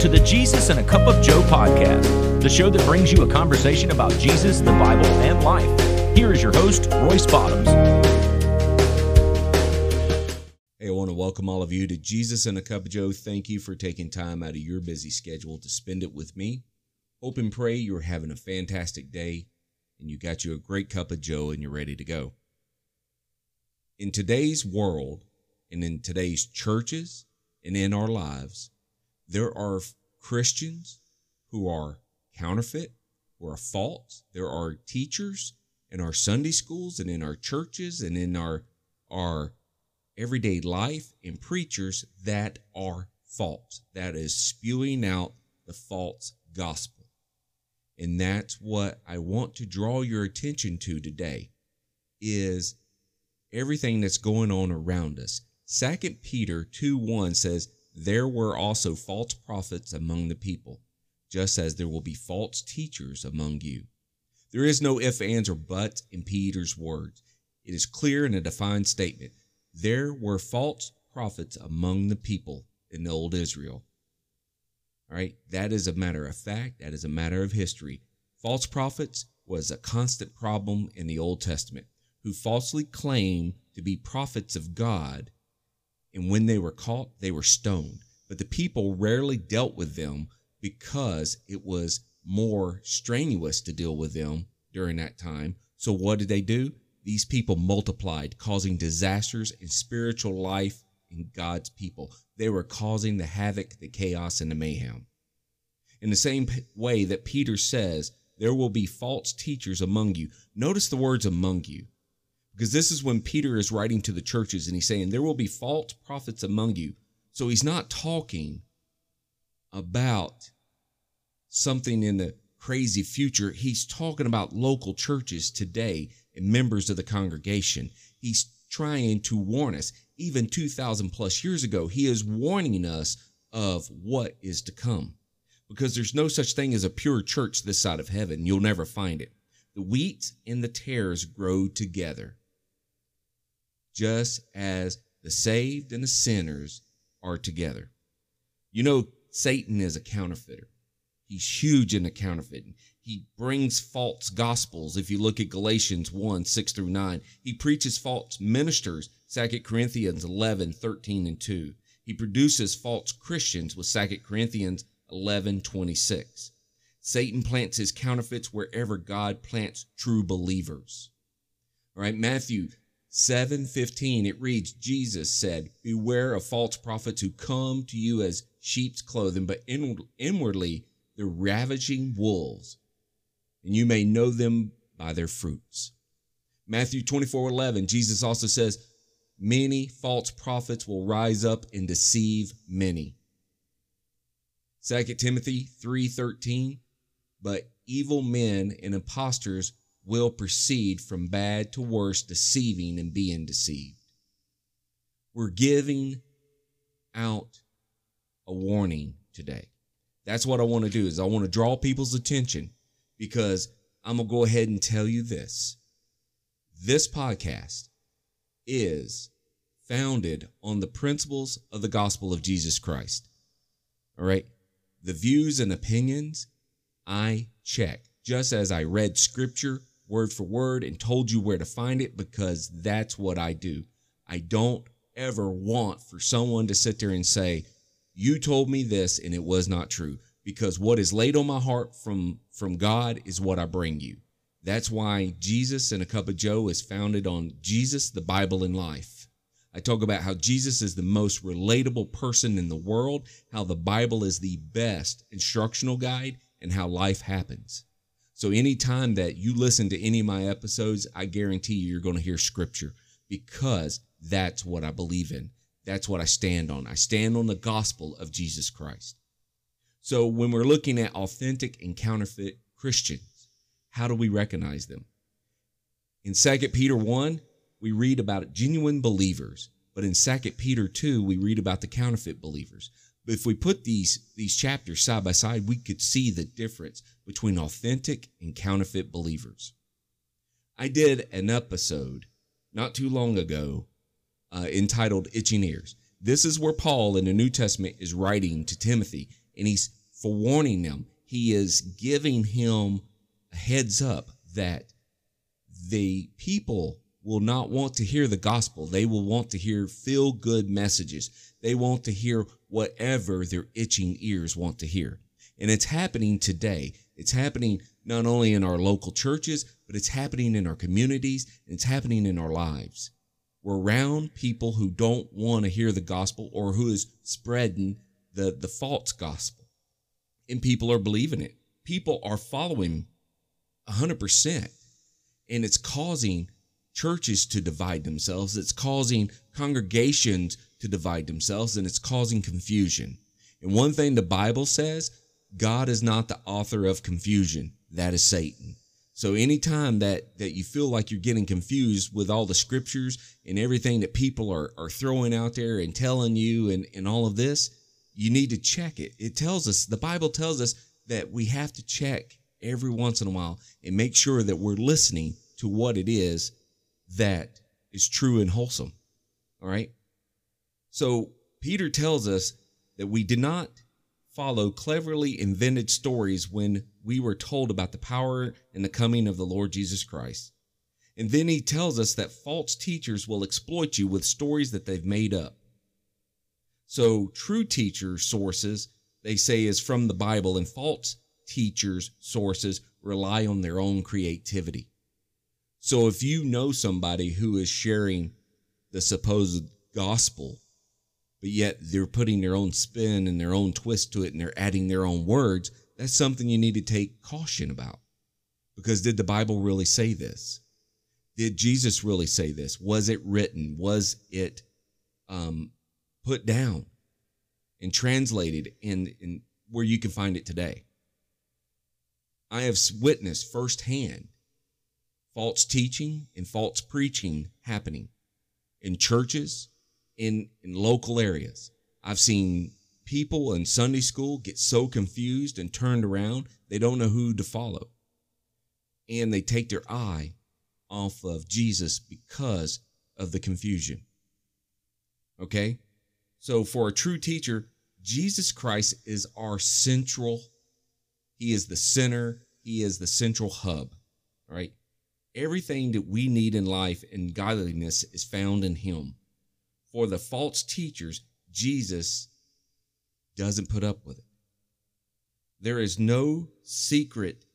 To the Jesus and a Cup of Joe podcast, the show that brings you a conversation about Jesus, the Bible, and life. Here is your host, Royce Bottoms. Hey, I want to welcome all of you to Jesus and a Cup of Joe. Thank you for taking time out of your busy schedule to spend it with me. Hope and pray you're having a fantastic day and you got you a great cup of Joe and you're ready to go. In today's world and in today's churches and in our lives, there are Christians who are counterfeit, who are false. There are teachers in our Sunday schools and in our churches and in our our everyday life and preachers that are false. That is spewing out the false gospel. And that's what I want to draw your attention to today is everything that's going on around us. Second Peter 2 1 says, there were also false prophets among the people, just as there will be false teachers among you. There is no if, ands, or buts in Peter's words. It is clear in a defined statement. There were false prophets among the people in the old Israel. All right, that is a matter of fact. That is a matter of history. False prophets was a constant problem in the Old Testament, who falsely claimed to be prophets of God and when they were caught, they were stoned. But the people rarely dealt with them because it was more strenuous to deal with them during that time. So, what did they do? These people multiplied, causing disasters in spiritual life in God's people. They were causing the havoc, the chaos, and the mayhem. In the same way that Peter says, there will be false teachers among you. Notice the words among you because this is when Peter is writing to the churches and he's saying, There will be false prophets among you. So he's not talking about something in the crazy future. He's talking about local churches today and members of the congregation. He's trying to warn us. Even 2,000 plus years ago, he is warning us of what is to come because there's no such thing as a pure church this side of heaven. You'll never find it. The wheat and the tares grow together just as the saved and the sinners are together. You know, Satan is a counterfeiter. He's huge in the counterfeiting. He brings false gospels. If you look at Galatians 1 6 through 9, he preaches false ministers, 2 Corinthians 11 13 and 2. He produces false Christians with 2 Corinthians 11 26. Satan plants his counterfeits wherever God plants true believers. All right, Matthew 7:15 it reads Jesus said beware of false prophets who come to you as sheep's clothing but inwardly they're ravaging wolves and you may know them by their fruits. Matthew 24:11 Jesus also says many false prophets will rise up and deceive many. 2 Timothy 3:13 but evil men and impostors will proceed from bad to worse, deceiving and being deceived. We're giving out a warning today. That's what I want to do is I want to draw people's attention because I'm going to go ahead and tell you this. This podcast is founded on the principles of the gospel of Jesus Christ. All right. The views and opinions I check just as I read scripture word for word and told you where to find it because that's what I do. I don't ever want for someone to sit there and say, you told me this and it was not true because what is laid on my heart from from God is what I bring you. That's why Jesus and a cup of joe is founded on Jesus, the Bible and life. I talk about how Jesus is the most relatable person in the world, how the Bible is the best instructional guide and how life happens. So anytime that you listen to any of my episodes, I guarantee you you're going to hear scripture because that's what I believe in. That's what I stand on. I stand on the gospel of Jesus Christ. So when we're looking at authentic and counterfeit Christians, how do we recognize them? In 2 Peter 1, we read about genuine believers, but in 2 Peter 2, we read about the counterfeit believers But if we put these these chapters side by side, we could see the difference between authentic and counterfeit believers. I did an episode not too long ago uh, entitled "Itching Ears." This is where Paul in the New Testament is writing to Timothy, and he's forewarning them. He is giving him a heads up that the people will not want to hear the gospel. They will want to hear feel good messages. They want to hear whatever their itching ears want to hear. And it's happening today. It's happening not only in our local churches, but it's happening in our communities. It's happening in our lives. We're around people who don't want to hear the gospel or who is spreading the, the false gospel. And people are believing it. People are following 100%. And it's causing churches to divide themselves. It's causing congregations to divide themselves and it's causing confusion. And one thing the Bible says, God is not the author of confusion. That is Satan. So anytime that, that you feel like you're getting confused with all the scriptures and everything that people are, are throwing out there and telling you and, and all of this, you need to check it. It tells us, the Bible tells us that we have to check every once in a while and make sure that we're listening to what it is that is true and wholesome. All right. So Peter tells us that we did not follow cleverly invented stories when we were told about the power and the coming of the Lord Jesus Christ. And then he tells us that false teachers will exploit you with stories that they've made up. So true teacher sources, they say, is from the Bible, and false teachers' sources rely on their own creativity. So if you know somebody who is sharing the supposed gospel, but yet they're putting their own spin and their own twist to it and they're adding their own words, that's something you need to take caution about. Because did the Bible really say this? Did Jesus really say this? Was it written? Was it um, put down and translated in, in where you can find it today? I have witnessed firsthand false teaching and false preaching happening in churches, in, in local areas. I've seen people in Sunday school get so confused and turned around, they don't know who to follow. And they take their eye off of Jesus because of the confusion. Okay? So, for a true teacher, Jesus Christ is our central, He is the center, He is the central hub, right? Everything that we need in life and godliness is found in Him. For the false teachers, Jesus doesn't put up with it. There is no secret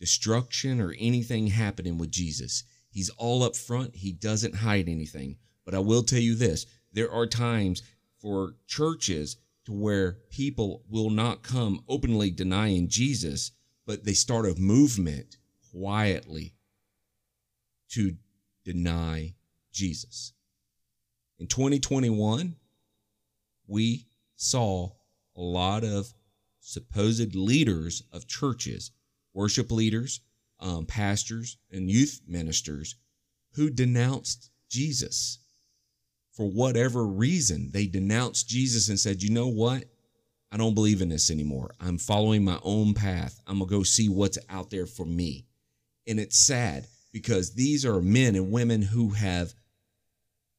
destruction or anything happening with Jesus. He's all up front. He doesn't hide anything. But I will tell you this there are times for churches to where people will not come openly denying Jesus, but they start a movement quietly to deny Jesus. In 2021, we saw a lot of supposed leaders of churches, worship leaders, um, pastors, and youth ministers who denounced Jesus. For whatever reason, they denounced Jesus and said, you know what? I don't believe in this anymore. I'm following my own path. I'm going to go see what's out there for me. And it's sad because these are men and women who have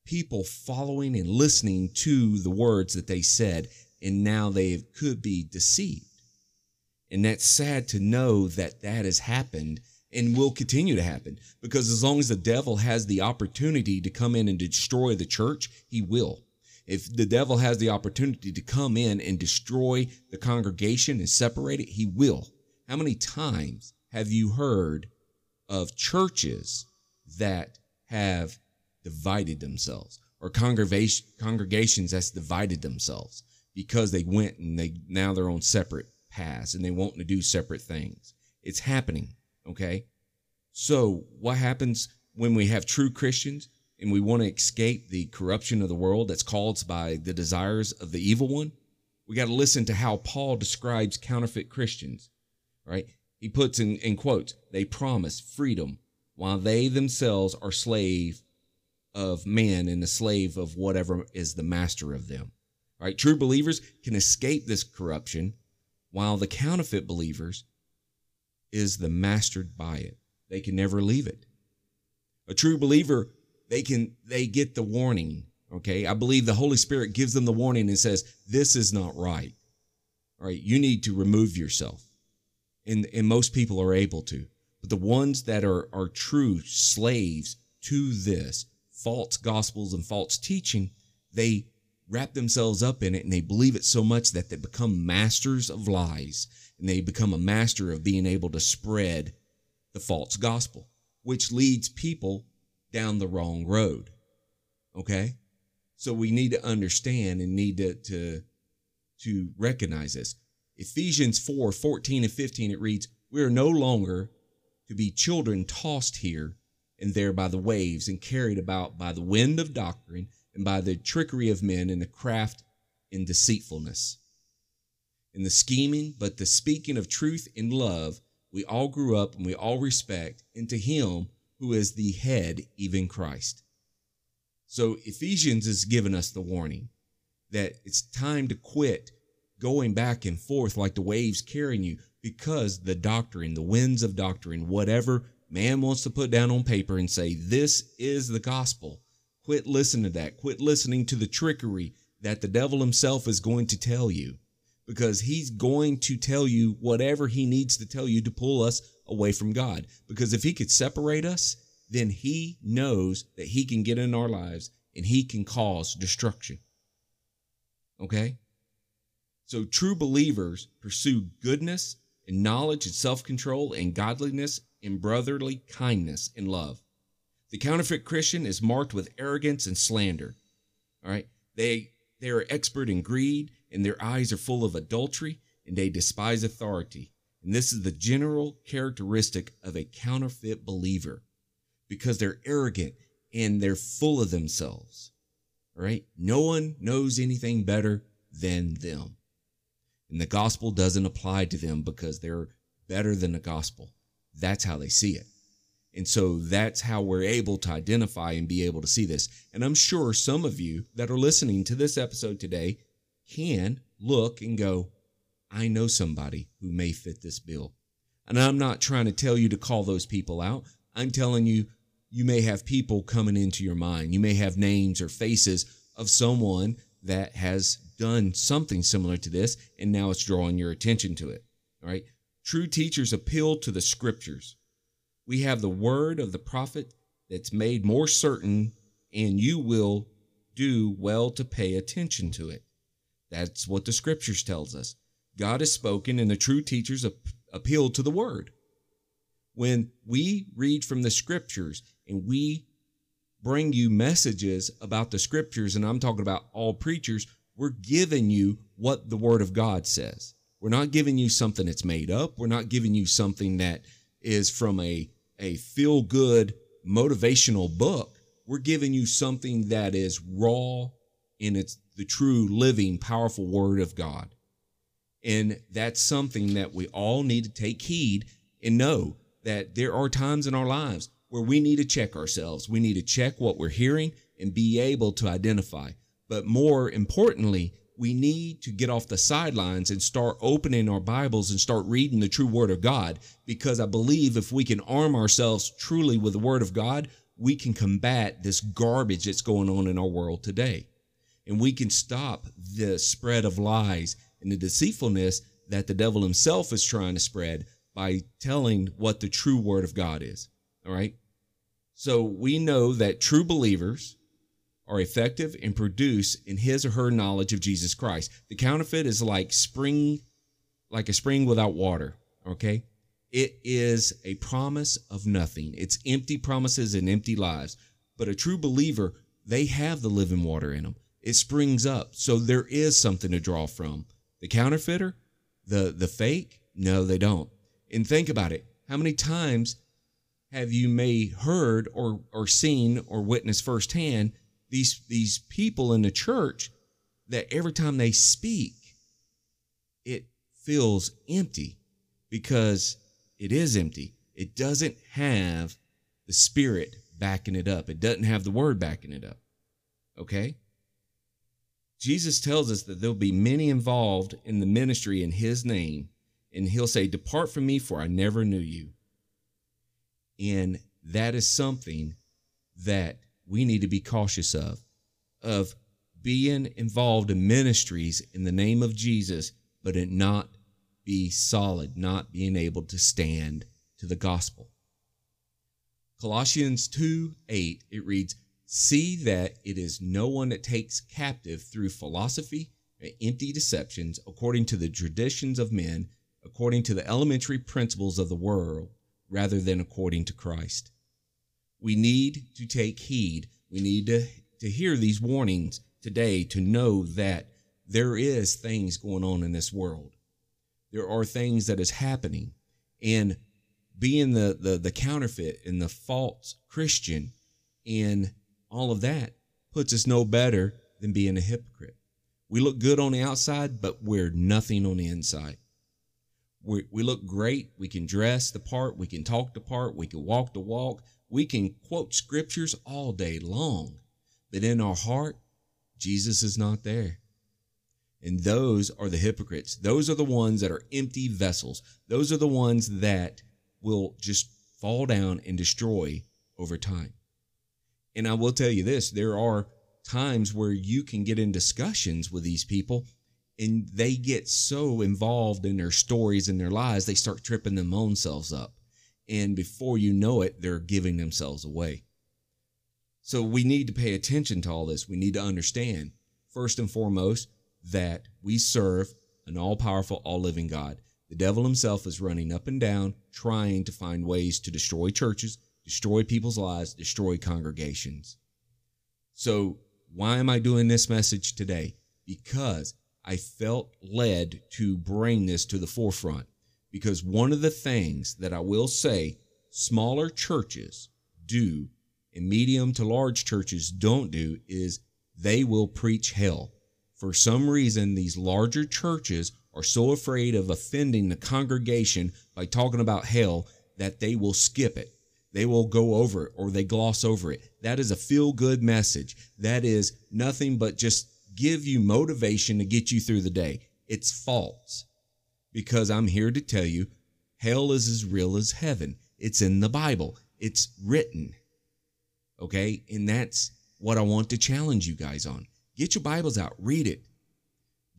people following and listening to the words that they said, and now they could be deceived. And that's sad to know that that has happened and will continue to happen because as long as the devil has the opportunity to come in and destroy the church, he will. If the devil has the opportunity to come in and destroy the congregation and separate it, he will. How many times have you heard of churches that have divided themselves or congregation, congregations that's divided themselves because they went and they now they're on separate paths and they want to do separate things. It's happening. Okay. So what happens when we have true Christians and we want to escape the corruption of the world that's caused by the desires of the evil one? We got to listen to how Paul describes counterfeit Christians, right? He puts in, in quotes, they promise freedom while they themselves are slave of man and the slave of whatever is the master of them. Right? True believers can escape this corruption while the counterfeit believers is the mastered by it. They can never leave it. A true believer, they can they get the warning. Okay. I believe the Holy Spirit gives them the warning and says, This is not right. All right, you need to remove yourself. And and most people are able to. But the ones that are are true slaves to this false gospels and false teaching, they wrap themselves up in it and they believe it so much that they become masters of lies and they become a master of being able to spread the false gospel, which leads people down the wrong road. Okay? So we need to understand and need to, to, to recognize this. Ephesians 4 14 and 15, it reads, We are no longer to be children tossed here and there by the waves and carried about by the wind of doctrine and by the trickery of men and the craft and deceitfulness. In the scheming, but the speaking of truth in love, we all grew up and we all respect into Him who is the head, even Christ. So Ephesians has given us the warning that it's time to quit going back and forth like the waves carrying you because the doctrine, the winds of doctrine, whatever man wants to put down on paper and say, this is the gospel. Quit listening to that. Quit listening to the trickery that the devil himself is going to tell you because he's going to tell you whatever he needs to tell you to pull us away from God. Because if he could separate us, then he knows that he can get in our lives and he can cause destruction. Okay? So true believers pursue goodness and knowledge and self control and godliness and brotherly kindness and love. The counterfeit Christian is marked with arrogance and slander. All right? They they are expert in greed and their eyes are full of adultery and they despise authority. And this is the general characteristic of a counterfeit believer because they're arrogant and they're full of themselves. All right? No one knows anything better than them. And the gospel doesn't apply to them because they're better than the gospel. That's how they see it. And so that's how we're able to identify and be able to see this. And I'm sure some of you that are listening to this episode today can look and go, I know somebody who may fit this bill. And I'm not trying to tell you to call those people out. I'm telling you you may have people coming into your mind. You may have names or faces of someone that has done something similar to this, and now it's drawing your attention to it. All right. True teachers appeal to the scriptures. We have the word of the prophet that's made more certain, and you will do well to pay attention to it. That's what the scriptures tells us. God has spoken, and the true teachers appeal to the word. When we read from the scriptures and we bring you messages about the scriptures, and I'm talking about all preachers, we're giving you what the word of God says. We're not giving you something that's made up. We're not giving you something that is from a, a feel good motivational book. We're giving you something that is raw and it's the true, living, powerful word of God. And that's something that we all need to take heed and know that there are times in our lives where we need to check ourselves. We need to check what we're hearing and be able to identify. But more importantly, we need to get off the sidelines and start opening our Bibles and start reading the true Word of God. Because I believe if we can arm ourselves truly with the Word of God, we can combat this garbage that's going on in our world today. And we can stop the spread of lies and the deceitfulness that the devil himself is trying to spread by telling what the true Word of God is. All right. So we know that true believers are effective and produce in his or her knowledge of Jesus Christ. The counterfeit is like spring, like a spring without water. Okay. It is a promise of nothing. It's empty promises and empty lives. But a true believer, they have the living water in them. It springs up. So there is something to draw from. The counterfeiter, the, the fake, no, they don't. And think about it. How many times have you may heard or or seen or witnessed firsthand these these people in the church that every time they speak it feels empty because it is empty. It doesn't have the spirit backing it up. It doesn't have the word backing it up. Okay? Jesus tells us that there'll be many involved in the ministry in his name and he'll say depart from me for i never knew you. And that is something that we need to be cautious of, of being involved in ministries in the name of Jesus but it not be solid, not being able to stand to the gospel. Colossians 2 8, it reads, See that it is no one that takes captive through philosophy and empty deceptions, according to the traditions of men, according to the elementary principles of the world, rather than according to Christ. We need to take heed. We need to, to hear these warnings today to know that there is things going on in this world. There are things that is happening. And being the, the, the counterfeit and the false Christian and all of that puts us no better than being a hypocrite. We look good on the outside, but we're nothing on the inside. We, we look great. We can dress the part. We can talk the part. We can walk the walk. We can quote scriptures all day long. But in our heart, Jesus is not there. And those are the hypocrites. Those are the ones that are empty vessels. Those are the ones that will just fall down and destroy over time. And I will tell you this there are times where you can get in discussions with these people and they get so involved in their stories and their lives, they start tripping them own selves up. And before you know it, they're giving themselves away. So we need to pay attention to all this. We need to understand, first and foremost, that we serve an all powerful, all living God. The devil himself is running up and down trying to find ways to destroy churches, destroy people's lives, destroy congregations. So, why am I doing this message today? Because I felt led to bring this to the forefront. Because one of the things that I will say smaller churches do and medium to large churches don't do is they will preach hell. For some reason, these larger churches are so afraid of offending the congregation by talking about hell that they will skip it. They will go over it or they gloss over it. That is a feel good message. That is nothing but just give you motivation to get you through the day. It's false because I'm here to tell you hell is as real as heaven. It's in the Bible, it's written. Okay. And that's what I want to challenge you guys on. Get your Bibles out, read it,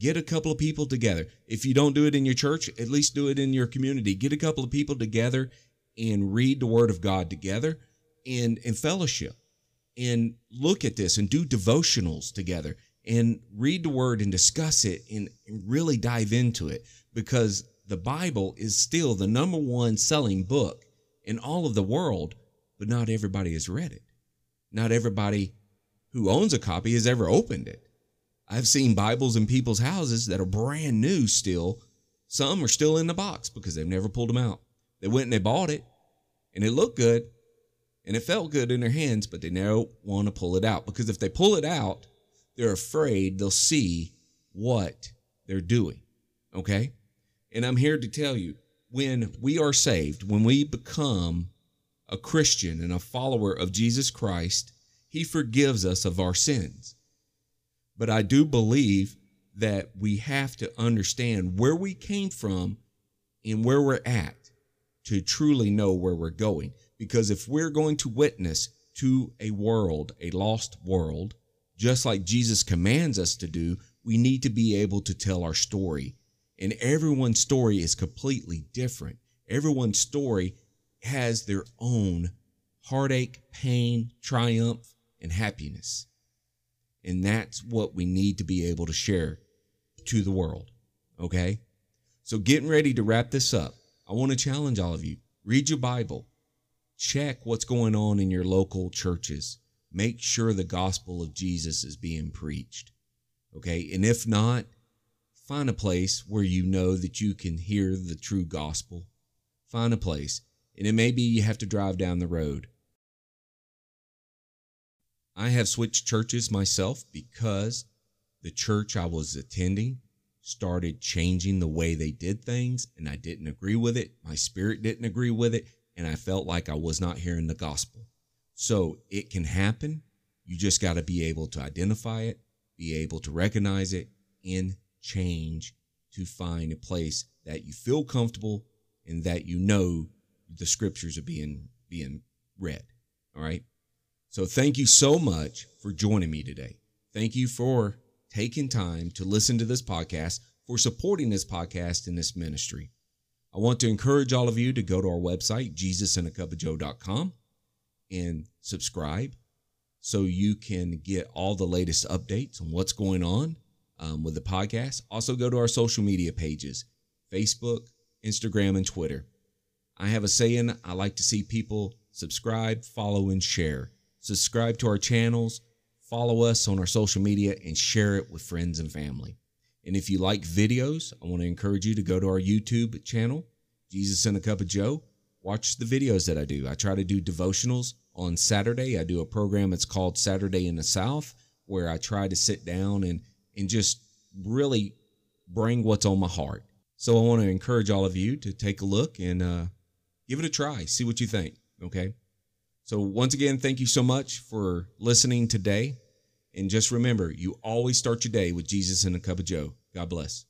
Get a couple of people together. If you don't do it in your church, at least do it in your community. Get a couple of people together and read the word of God together and, and fellowship and look at this and do devotionals together and read the word and discuss it and, and really dive into it because the Bible is still the number one selling book in all of the world, but not everybody has read it. Not everybody who owns a copy has ever opened it. I've seen Bibles in people's houses that are brand new still. Some are still in the box because they've never pulled them out. They went and they bought it and it looked good and it felt good in their hands, but they never want to pull it out because if they pull it out, they're afraid they'll see what they're doing. Okay? And I'm here to tell you when we are saved, when we become a Christian and a follower of Jesus Christ, He forgives us of our sins. But I do believe that we have to understand where we came from and where we're at to truly know where we're going. Because if we're going to witness to a world, a lost world, just like Jesus commands us to do, we need to be able to tell our story. And everyone's story is completely different. Everyone's story has their own heartache, pain, triumph, and happiness. And that's what we need to be able to share to the world. Okay? So, getting ready to wrap this up, I want to challenge all of you read your Bible, check what's going on in your local churches, make sure the gospel of Jesus is being preached. Okay? And if not, find a place where you know that you can hear the true gospel. Find a place. And it may be you have to drive down the road. I have switched churches myself because the church I was attending started changing the way they did things and I didn't agree with it. My spirit didn't agree with it and I felt like I was not hearing the gospel. So it can happen. You just got to be able to identify it, be able to recognize it and change to find a place that you feel comfortable and that you know the scriptures are being being read. All right? So thank you so much for joining me today. Thank you for taking time to listen to this podcast. for supporting this podcast and this ministry. I want to encourage all of you to go to our website, jesusandacupofjoe.com, and subscribe so you can get all the latest updates on what's going on um, with the podcast. Also, go to our social media pages Facebook, Instagram, and Twitter. I have a saying I like to see people subscribe, follow, and share. Subscribe to our channels, follow us on our social media, and share it with friends and family. And if you like videos, I want to encourage you to go to our YouTube channel, Jesus and a Cup of Joe. Watch the videos that I do. I try to do devotionals on Saturday. I do a program that's called Saturday in the South, where I try to sit down and and just really bring what's on my heart. So I want to encourage all of you to take a look and uh, give it a try. See what you think. Okay. So once again, thank you so much for listening today. And just remember, you always start your day with Jesus and a cup of Joe. God bless.